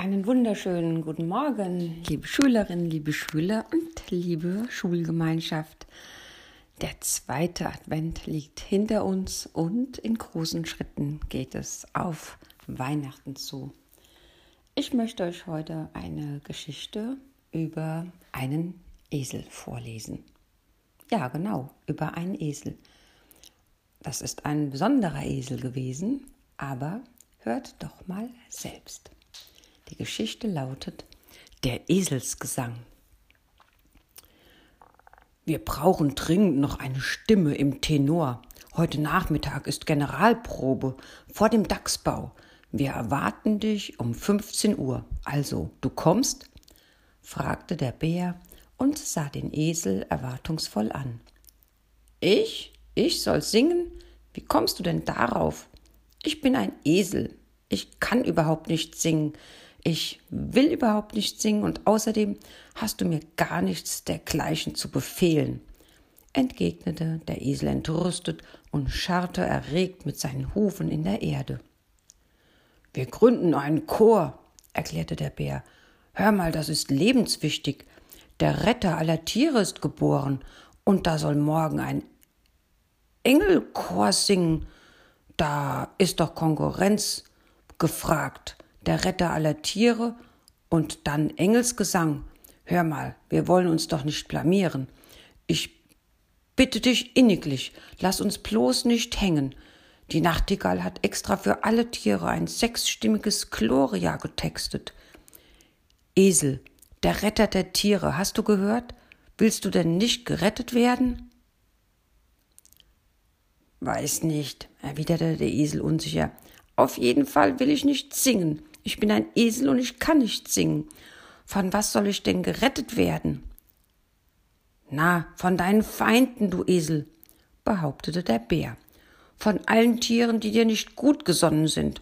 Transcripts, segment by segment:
Einen wunderschönen guten Morgen, liebe Schülerinnen, liebe Schüler und liebe Schulgemeinschaft. Der zweite Advent liegt hinter uns und in großen Schritten geht es auf Weihnachten zu. Ich möchte euch heute eine Geschichte über einen Esel vorlesen. Ja, genau, über einen Esel. Das ist ein besonderer Esel gewesen, aber hört doch mal selbst. Die Geschichte lautet Der Eselsgesang. Wir brauchen dringend noch eine Stimme im Tenor. Heute Nachmittag ist Generalprobe vor dem Dachsbau. Wir erwarten dich um 15 Uhr. Also, du kommst? fragte der Bär und sah den Esel erwartungsvoll an. Ich? Ich soll singen? Wie kommst du denn darauf? Ich bin ein Esel. Ich kann überhaupt nicht singen. Ich will überhaupt nicht singen und außerdem hast du mir gar nichts dergleichen zu befehlen, entgegnete der Esel entrüstet und scharrte erregt mit seinen Hufen in der Erde. Wir gründen einen Chor, erklärte der Bär. Hör mal, das ist lebenswichtig. Der Retter aller Tiere ist geboren und da soll morgen ein Engelchor singen. Da ist doch Konkurrenz gefragt der Retter aller Tiere und dann Engelsgesang. Hör mal, wir wollen uns doch nicht blamieren. Ich bitte dich inniglich, lass uns bloß nicht hängen. Die Nachtigall hat extra für alle Tiere ein sechsstimmiges Gloria getextet. Esel, der Retter der Tiere, hast du gehört? Willst du denn nicht gerettet werden? Weiß nicht, erwiderte der Esel unsicher. Auf jeden Fall will ich nicht singen. Ich bin ein Esel und ich kann nicht singen. Von was soll ich denn gerettet werden? Na, von deinen Feinden, du Esel, behauptete der Bär. Von allen Tieren, die dir nicht gut gesonnen sind.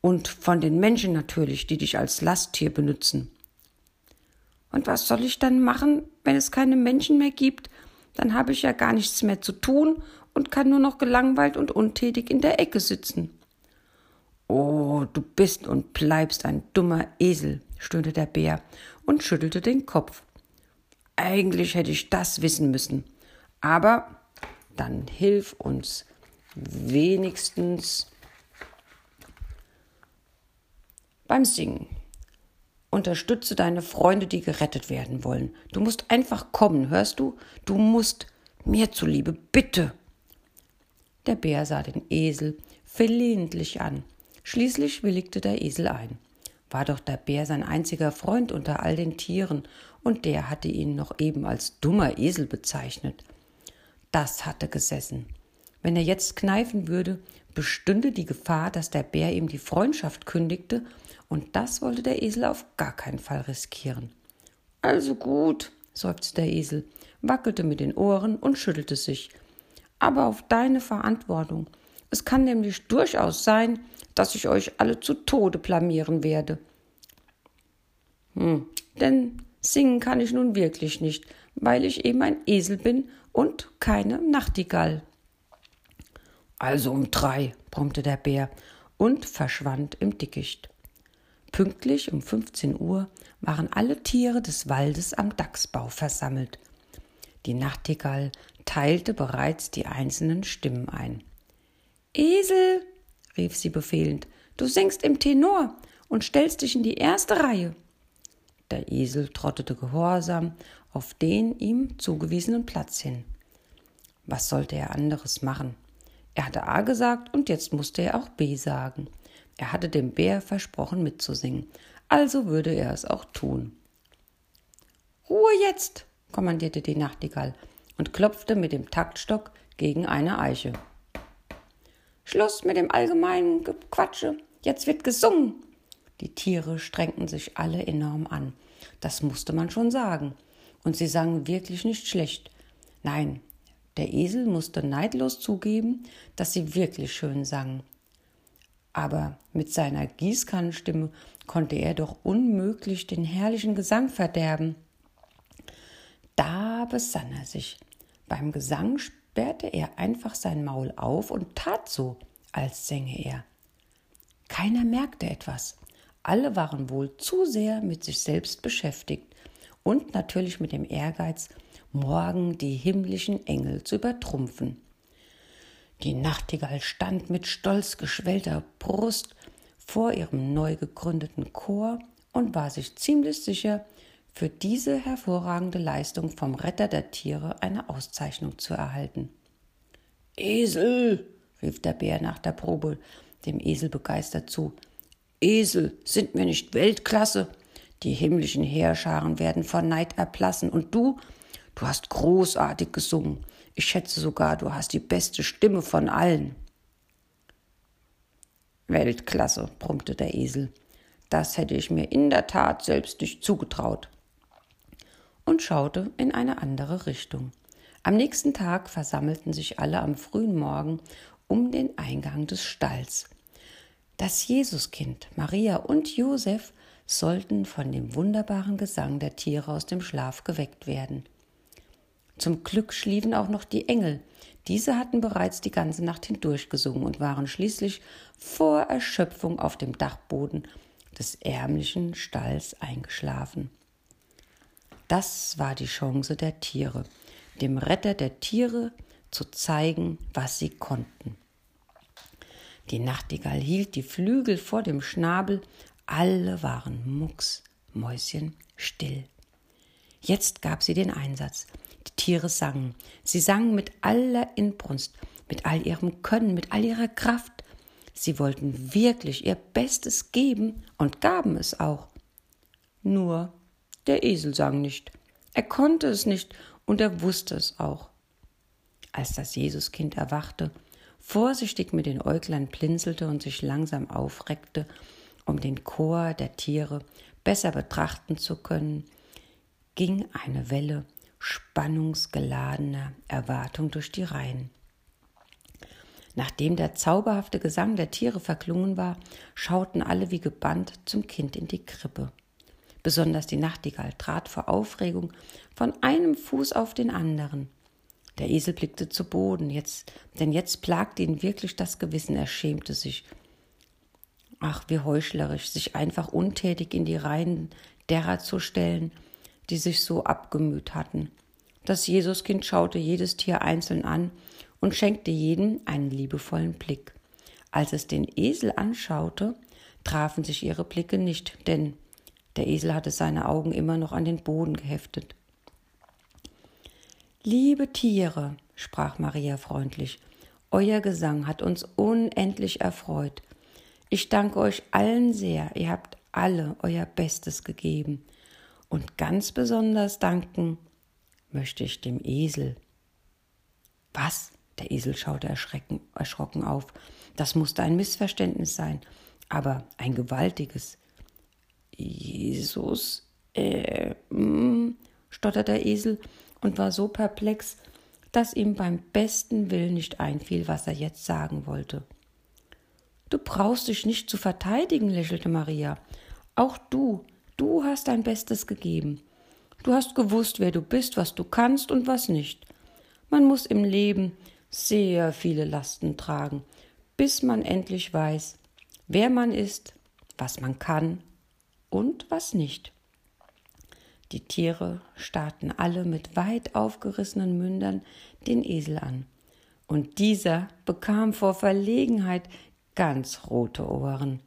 Und von den Menschen natürlich, die dich als Lasttier benutzen. Und was soll ich dann machen, wenn es keine Menschen mehr gibt? Dann habe ich ja gar nichts mehr zu tun und kann nur noch gelangweilt und untätig in der Ecke sitzen. Oh, du bist und bleibst ein dummer Esel, stöhnte der Bär und schüttelte den Kopf. Eigentlich hätte ich das wissen müssen. Aber dann hilf uns wenigstens beim Singen. Unterstütze deine Freunde, die gerettet werden wollen. Du musst einfach kommen, hörst du? Du musst mir zuliebe, bitte. Der Bär sah den Esel flehentlich an Schließlich willigte der Esel ein. War doch der Bär sein einziger Freund unter all den Tieren, und der hatte ihn noch eben als dummer Esel bezeichnet. Das hatte gesessen. Wenn er jetzt kneifen würde, bestünde die Gefahr, dass der Bär ihm die Freundschaft kündigte, und das wollte der Esel auf gar keinen Fall riskieren. Also gut, seufzte der Esel, wackelte mit den Ohren und schüttelte sich. Aber auf deine Verantwortung. Es kann nämlich durchaus sein, dass ich euch alle zu Tode blamieren werde. Hm, denn singen kann ich nun wirklich nicht, weil ich eben ein Esel bin und keine Nachtigall. Also um drei, brummte der Bär und verschwand im Dickicht. Pünktlich um 15 Uhr waren alle Tiere des Waldes am Dachsbau versammelt. Die Nachtigall teilte bereits die einzelnen Stimmen ein. Esel, rief sie befehlend, du singst im Tenor und stellst dich in die erste Reihe. Der Esel trottete gehorsam auf den ihm zugewiesenen Platz hin. Was sollte er anderes machen? Er hatte A gesagt und jetzt musste er auch B sagen. Er hatte dem Bär versprochen mitzusingen, also würde er es auch tun. Ruhe jetzt, kommandierte die Nachtigall und klopfte mit dem Taktstock gegen eine Eiche. Schluss mit dem allgemeinen Quatsche. Jetzt wird gesungen. Die Tiere strengten sich alle enorm an. Das musste man schon sagen. Und sie sangen wirklich nicht schlecht. Nein, der Esel musste neidlos zugeben, dass sie wirklich schön sangen. Aber mit seiner Gießkannenstimme konnte er doch unmöglich den herrlichen Gesang verderben. Da besann er sich. Beim Gesang sperrte er einfach sein Maul auf und tat so, als sänge er. Keiner merkte etwas, alle waren wohl zu sehr mit sich selbst beschäftigt und natürlich mit dem Ehrgeiz, morgen die himmlischen Engel zu übertrumpfen. Die Nachtigall stand mit stolz geschwellter Brust vor ihrem neu gegründeten Chor und war sich ziemlich sicher, für diese hervorragende Leistung vom Retter der Tiere eine Auszeichnung zu erhalten. Esel, rief der Bär nach der Probe dem Esel begeistert zu. Esel, sind wir nicht Weltklasse? Die himmlischen Heerscharen werden vor Neid erblassen. Und du, du hast großartig gesungen. Ich schätze sogar, du hast die beste Stimme von allen. Weltklasse, brummte der Esel. Das hätte ich mir in der Tat selbst nicht zugetraut. Und schaute in eine andere Richtung. Am nächsten Tag versammelten sich alle am frühen Morgen um den Eingang des Stalls. Das Jesuskind, Maria und Josef sollten von dem wunderbaren Gesang der Tiere aus dem Schlaf geweckt werden. Zum Glück schliefen auch noch die Engel. Diese hatten bereits die ganze Nacht hindurch gesungen und waren schließlich vor Erschöpfung auf dem Dachboden des ärmlichen Stalls eingeschlafen. Das war die Chance der Tiere, dem Retter der Tiere zu zeigen, was sie konnten. Die Nachtigall hielt die Flügel vor dem Schnabel, alle waren mucks, Mäuschen still. Jetzt gab sie den Einsatz. Die Tiere sangen. Sie sangen mit aller Inbrunst, mit all ihrem Können, mit all ihrer Kraft. Sie wollten wirklich ihr Bestes geben und gaben es auch. Nur der Esel sang nicht. Er konnte es nicht und er wusste es auch. Als das Jesuskind erwachte, vorsichtig mit den Äuglein blinzelte und sich langsam aufreckte, um den Chor der Tiere besser betrachten zu können, ging eine Welle spannungsgeladener Erwartung durch die Reihen. Nachdem der zauberhafte Gesang der Tiere verklungen war, schauten alle wie gebannt zum Kind in die Krippe. Besonders die Nachtigall trat vor Aufregung von einem Fuß auf den anderen. Der Esel blickte zu Boden, jetzt, denn jetzt plagte ihn wirklich das Gewissen, er schämte sich. Ach, wie heuchlerisch, sich einfach untätig in die Reihen derer zu stellen, die sich so abgemüht hatten. Das Jesuskind schaute jedes Tier einzeln an und schenkte jedem einen liebevollen Blick. Als es den Esel anschaute, trafen sich ihre Blicke nicht, denn der Esel hatte seine Augen immer noch an den Boden geheftet. Liebe Tiere, sprach Maria freundlich, euer Gesang hat uns unendlich erfreut. Ich danke euch allen sehr, ihr habt alle euer Bestes gegeben. Und ganz besonders danken möchte ich dem Esel. Was? Der Esel schaute erschrocken auf. Das musste ein Missverständnis sein, aber ein gewaltiges. Jesus, äh, mm, stotterte der Esel und war so perplex, dass ihm beim besten Willen nicht einfiel, was er jetzt sagen wollte. Du brauchst dich nicht zu verteidigen, lächelte Maria. Auch du, du hast dein Bestes gegeben. Du hast gewusst, wer du bist, was du kannst und was nicht. Man muss im Leben sehr viele Lasten tragen, bis man endlich weiß, wer man ist, was man kann und was nicht. Die Tiere starrten alle mit weit aufgerissenen Mündern den Esel an, und dieser bekam vor Verlegenheit ganz rote Ohren.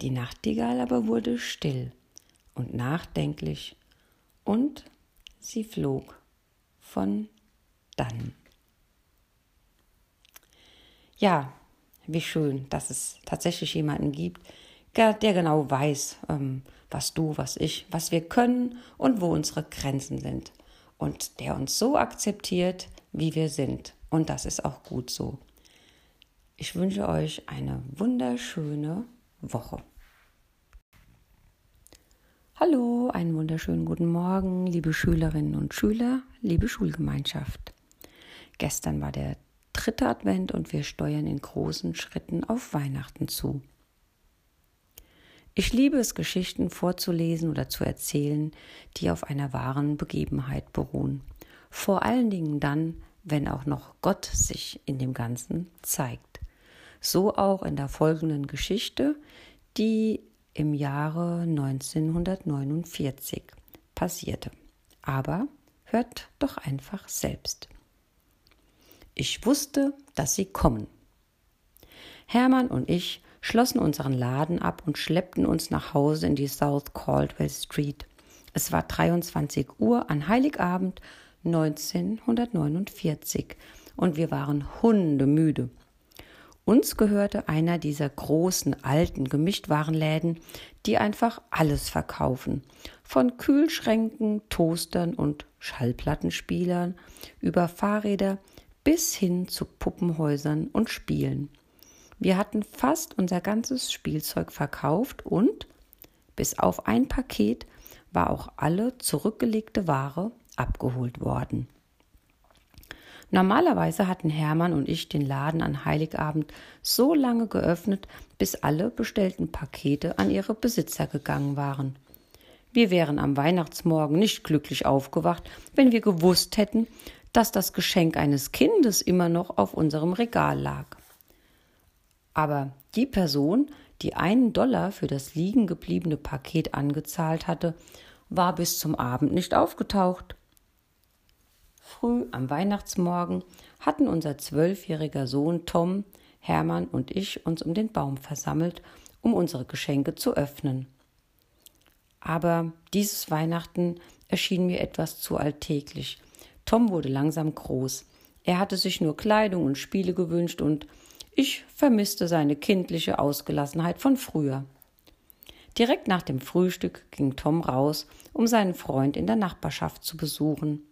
Die Nachtigall aber wurde still und nachdenklich, und sie flog von dann. Ja, wie schön, dass es tatsächlich jemanden gibt, der genau weiß, ähm, was du, was ich, was wir können und wo unsere Grenzen sind. Und der uns so akzeptiert, wie wir sind. Und das ist auch gut so. Ich wünsche euch eine wunderschöne Woche. Hallo, einen wunderschönen guten Morgen, liebe Schülerinnen und Schüler, liebe Schulgemeinschaft. Gestern war der dritte Advent und wir steuern in großen Schritten auf Weihnachten zu. Ich liebe es, Geschichten vorzulesen oder zu erzählen, die auf einer wahren Begebenheit beruhen. Vor allen Dingen dann, wenn auch noch Gott sich in dem Ganzen zeigt. So auch in der folgenden Geschichte, die im Jahre 1949 passierte. Aber hört doch einfach selbst. Ich wusste, dass sie kommen. Hermann und ich schlossen unseren Laden ab und schleppten uns nach Hause in die South Caldwell Street. Es war 23 Uhr an Heiligabend 1949 und wir waren hundemüde. Uns gehörte einer dieser großen alten Gemischtwarenläden, die einfach alles verkaufen. Von Kühlschränken, Toastern und Schallplattenspielern über Fahrräder bis hin zu Puppenhäusern und Spielen. Wir hatten fast unser ganzes Spielzeug verkauft und, bis auf ein Paket, war auch alle zurückgelegte Ware abgeholt worden. Normalerweise hatten Hermann und ich den Laden an Heiligabend so lange geöffnet, bis alle bestellten Pakete an ihre Besitzer gegangen waren. Wir wären am Weihnachtsmorgen nicht glücklich aufgewacht, wenn wir gewusst hätten, dass das Geschenk eines Kindes immer noch auf unserem Regal lag. Aber die Person, die einen Dollar für das liegen gebliebene Paket angezahlt hatte, war bis zum Abend nicht aufgetaucht. Früh am Weihnachtsmorgen hatten unser zwölfjähriger Sohn Tom, Hermann und ich uns um den Baum versammelt, um unsere Geschenke zu öffnen. Aber dieses Weihnachten erschien mir etwas zu alltäglich. Tom wurde langsam groß. Er hatte sich nur Kleidung und Spiele gewünscht und ich vermisste seine kindliche Ausgelassenheit von früher. Direkt nach dem Frühstück ging Tom raus, um seinen Freund in der Nachbarschaft zu besuchen.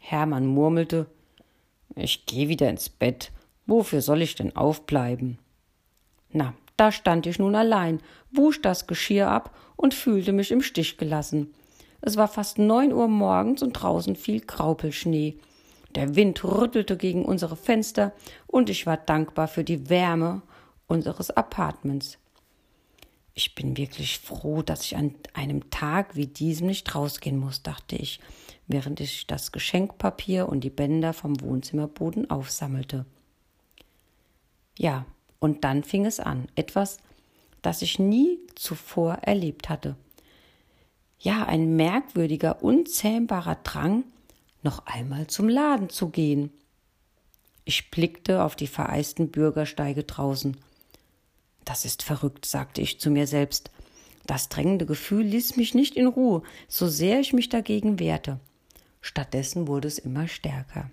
Hermann murmelte Ich gehe wieder ins Bett. Wofür soll ich denn aufbleiben? Na, da stand ich nun allein, wusch das Geschirr ab und fühlte mich im Stich gelassen. Es war fast neun Uhr morgens und draußen fiel Graupelschnee. Der Wind rüttelte gegen unsere Fenster und ich war dankbar für die Wärme unseres Apartments. Ich bin wirklich froh, dass ich an einem Tag wie diesem nicht rausgehen muss, dachte ich, während ich das Geschenkpapier und die Bänder vom Wohnzimmerboden aufsammelte. Ja, und dann fing es an, etwas, das ich nie zuvor erlebt hatte. Ja, ein merkwürdiger, unzähmbarer Drang, noch einmal zum Laden zu gehen. Ich blickte auf die vereisten Bürgersteige draußen. Das ist verrückt, sagte ich zu mir selbst. Das drängende Gefühl ließ mich nicht in Ruhe, so sehr ich mich dagegen wehrte. Stattdessen wurde es immer stärker.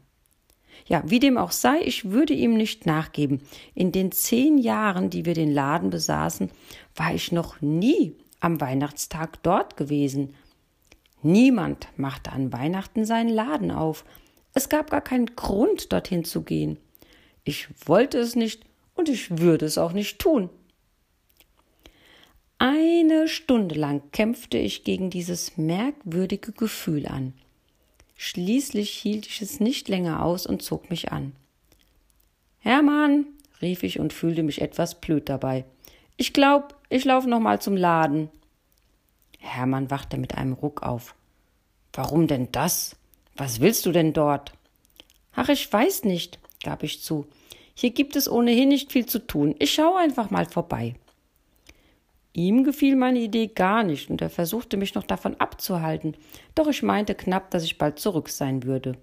Ja, wie dem auch sei, ich würde ihm nicht nachgeben. In den zehn Jahren, die wir den Laden besaßen, war ich noch nie am Weihnachtstag dort gewesen. Niemand machte an Weihnachten seinen Laden auf. Es gab gar keinen Grund, dorthin zu gehen. Ich wollte es nicht und ich würde es auch nicht tun. Eine Stunde lang kämpfte ich gegen dieses merkwürdige Gefühl an. Schließlich hielt ich es nicht länger aus und zog mich an. Hermann, rief ich und fühlte mich etwas blöd dabei. Ich glaub, ich lauf noch mal zum Laden. Hermann wachte mit einem Ruck auf. Warum denn das? Was willst du denn dort? Ach, ich weiß nicht, gab ich zu. Hier gibt es ohnehin nicht viel zu tun. Ich schaue einfach mal vorbei. Ihm gefiel meine Idee gar nicht, und er versuchte mich noch davon abzuhalten, doch ich meinte knapp, dass ich bald zurück sein würde.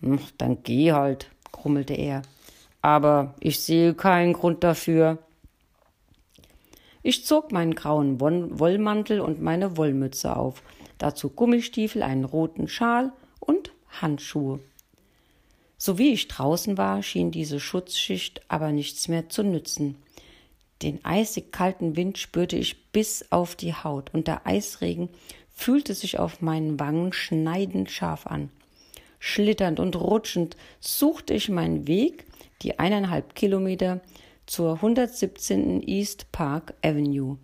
Hm, dann geh halt, grummelte er. Aber ich sehe keinen Grund dafür. Ich zog meinen grauen Wollmantel und meine Wollmütze auf, dazu Gummistiefel, einen roten Schal und Handschuhe. So wie ich draußen war, schien diese Schutzschicht aber nichts mehr zu nützen. Den eisig kalten Wind spürte ich bis auf die Haut, und der Eisregen fühlte sich auf meinen Wangen schneidend scharf an. Schlitternd und rutschend suchte ich meinen Weg, die eineinhalb Kilometer zur 117. East Park Avenue.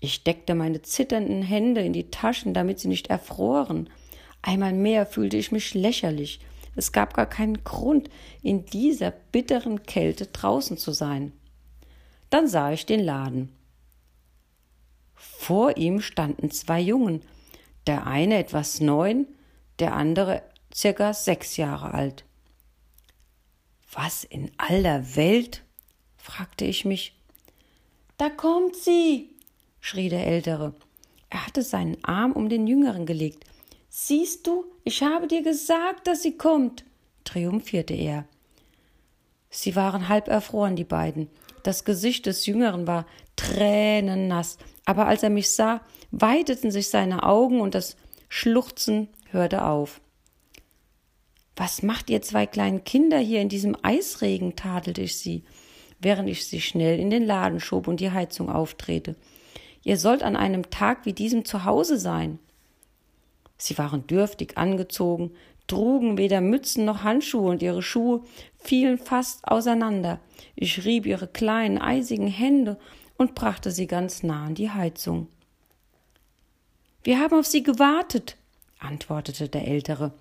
Ich steckte meine zitternden Hände in die Taschen, damit sie nicht erfroren. Einmal mehr fühlte ich mich lächerlich. Es gab gar keinen Grund, in dieser bitteren Kälte draußen zu sein. Dann sah ich den Laden. Vor ihm standen zwei Jungen, der eine etwas neun, der andere circa sechs Jahre alt. Was in aller Welt? Fragte ich mich. Da kommt sie, schrie der Ältere. Er hatte seinen Arm um den Jüngeren gelegt. Siehst du, ich habe dir gesagt, dass sie kommt, triumphierte er. Sie waren halb erfroren, die beiden. Das Gesicht des Jüngeren war tränennass, aber als er mich sah, weiteten sich seine Augen und das Schluchzen hörte auf. Was macht ihr zwei kleinen Kinder hier in diesem Eisregen? tadelte ich sie, während ich sie schnell in den Laden schob und die Heizung auftrete. Ihr sollt an einem Tag wie diesem zu Hause sein. Sie waren dürftig angezogen, trugen weder Mützen noch Handschuhe und ihre Schuhe fielen fast auseinander. Ich rieb ihre kleinen, eisigen Hände und brachte sie ganz nah an die Heizung. Wir haben auf Sie gewartet, antwortete der Ältere.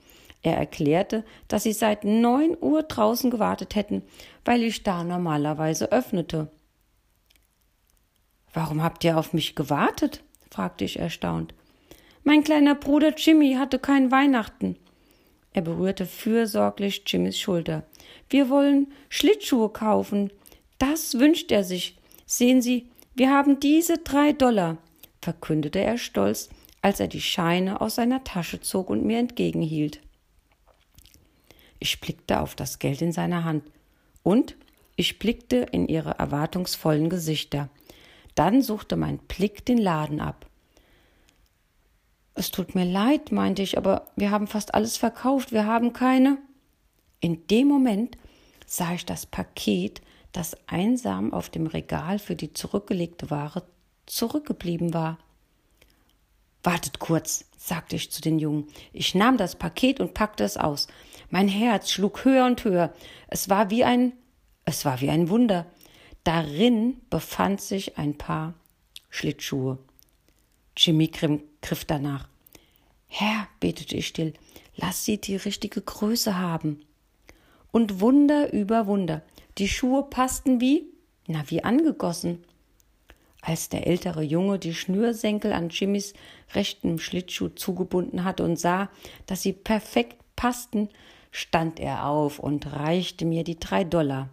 Er erklärte, dass sie seit neun Uhr draußen gewartet hätten, weil ich da normalerweise öffnete. Warum habt ihr auf mich gewartet? fragte ich erstaunt. Mein kleiner Bruder Jimmy hatte kein Weihnachten. Er berührte fürsorglich Jimmys Schulter. Wir wollen Schlittschuhe kaufen. Das wünscht er sich. Sehen Sie, wir haben diese drei Dollar, verkündete er stolz, als er die Scheine aus seiner Tasche zog und mir entgegenhielt. Ich blickte auf das Geld in seiner Hand und ich blickte in ihre erwartungsvollen Gesichter. Dann suchte mein Blick den Laden ab. Es tut mir leid, meinte ich, aber wir haben fast alles verkauft, wir haben keine. In dem Moment sah ich das Paket, das einsam auf dem Regal für die zurückgelegte Ware zurückgeblieben war. Wartet kurz, sagte ich zu den Jungen. Ich nahm das Paket und packte es aus. Mein Herz schlug höher und höher. Es war wie ein, es war wie ein Wunder. Darin befand sich ein Paar Schlittschuhe. Jimmy griff danach. Herr, betete ich still, lass sie die richtige Größe haben. Und Wunder über Wunder. Die Schuhe passten wie, na, wie angegossen. Als der ältere Junge die Schnürsenkel an Jimmys rechtem Schlittschuh zugebunden hatte und sah, dass sie perfekt passten, stand er auf und reichte mir die drei Dollar.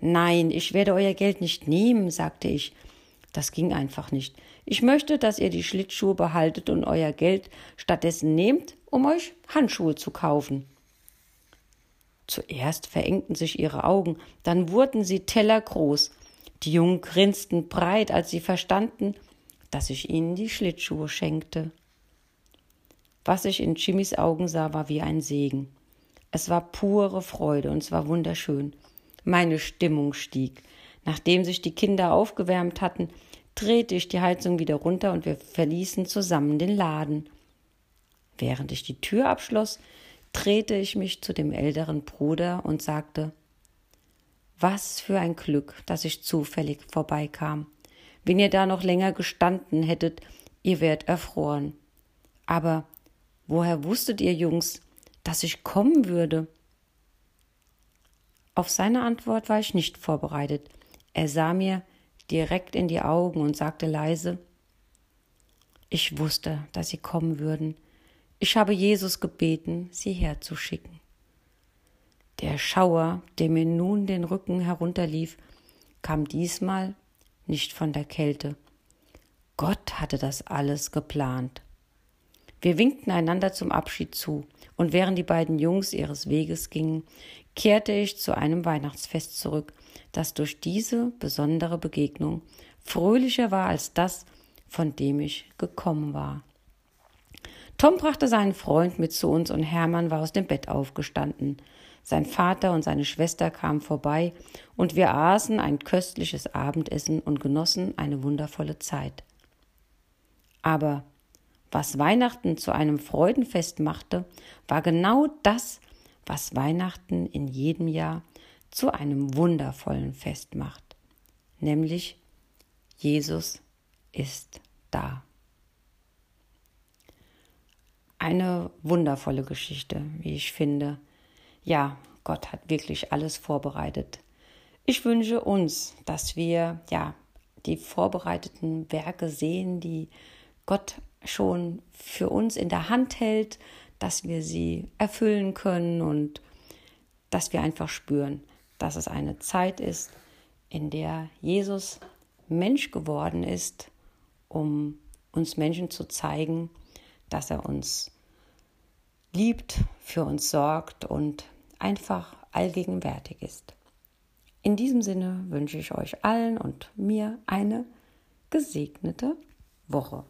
Nein, ich werde euer Geld nicht nehmen, sagte ich. Das ging einfach nicht. Ich möchte, dass ihr die Schlittschuhe behaltet und euer Geld stattdessen nehmt, um euch Handschuhe zu kaufen. Zuerst verengten sich ihre Augen, dann wurden sie tellergroß. Die Jungen grinsten breit, als sie verstanden, dass ich ihnen die Schlittschuhe schenkte. Was ich in Jimmys Augen sah, war wie ein Segen. Es war pure Freude und es war wunderschön. Meine Stimmung stieg. Nachdem sich die Kinder aufgewärmt hatten, drehte ich die Heizung wieder runter und wir verließen zusammen den Laden. Während ich die Tür abschloss, drehte ich mich zu dem älteren Bruder und sagte Was für ein Glück, dass ich zufällig vorbeikam. Wenn ihr da noch länger gestanden hättet, ihr wärt erfroren. Aber Woher wusstet ihr Jungs, dass ich kommen würde? Auf seine Antwort war ich nicht vorbereitet. Er sah mir direkt in die Augen und sagte leise Ich wusste, dass sie kommen würden. Ich habe Jesus gebeten, sie herzuschicken. Der Schauer, der mir nun den Rücken herunterlief, kam diesmal nicht von der Kälte. Gott hatte das alles geplant. Wir winkten einander zum Abschied zu, und während die beiden Jungs ihres Weges gingen, kehrte ich zu einem Weihnachtsfest zurück, das durch diese besondere Begegnung fröhlicher war als das, von dem ich gekommen war. Tom brachte seinen Freund mit zu uns und Hermann war aus dem Bett aufgestanden. Sein Vater und seine Schwester kamen vorbei und wir aßen ein köstliches Abendessen und genossen eine wundervolle Zeit. Aber was Weihnachten zu einem Freudenfest machte, war genau das, was Weihnachten in jedem Jahr zu einem wundervollen Fest macht, nämlich Jesus ist da. Eine wundervolle Geschichte, wie ich finde. Ja, Gott hat wirklich alles vorbereitet. Ich wünsche uns, dass wir ja die vorbereiteten Werke sehen, die Gott schon für uns in der Hand hält, dass wir sie erfüllen können und dass wir einfach spüren, dass es eine Zeit ist, in der Jesus Mensch geworden ist, um uns Menschen zu zeigen, dass er uns liebt, für uns sorgt und einfach allgegenwärtig ist. In diesem Sinne wünsche ich euch allen und mir eine gesegnete Woche.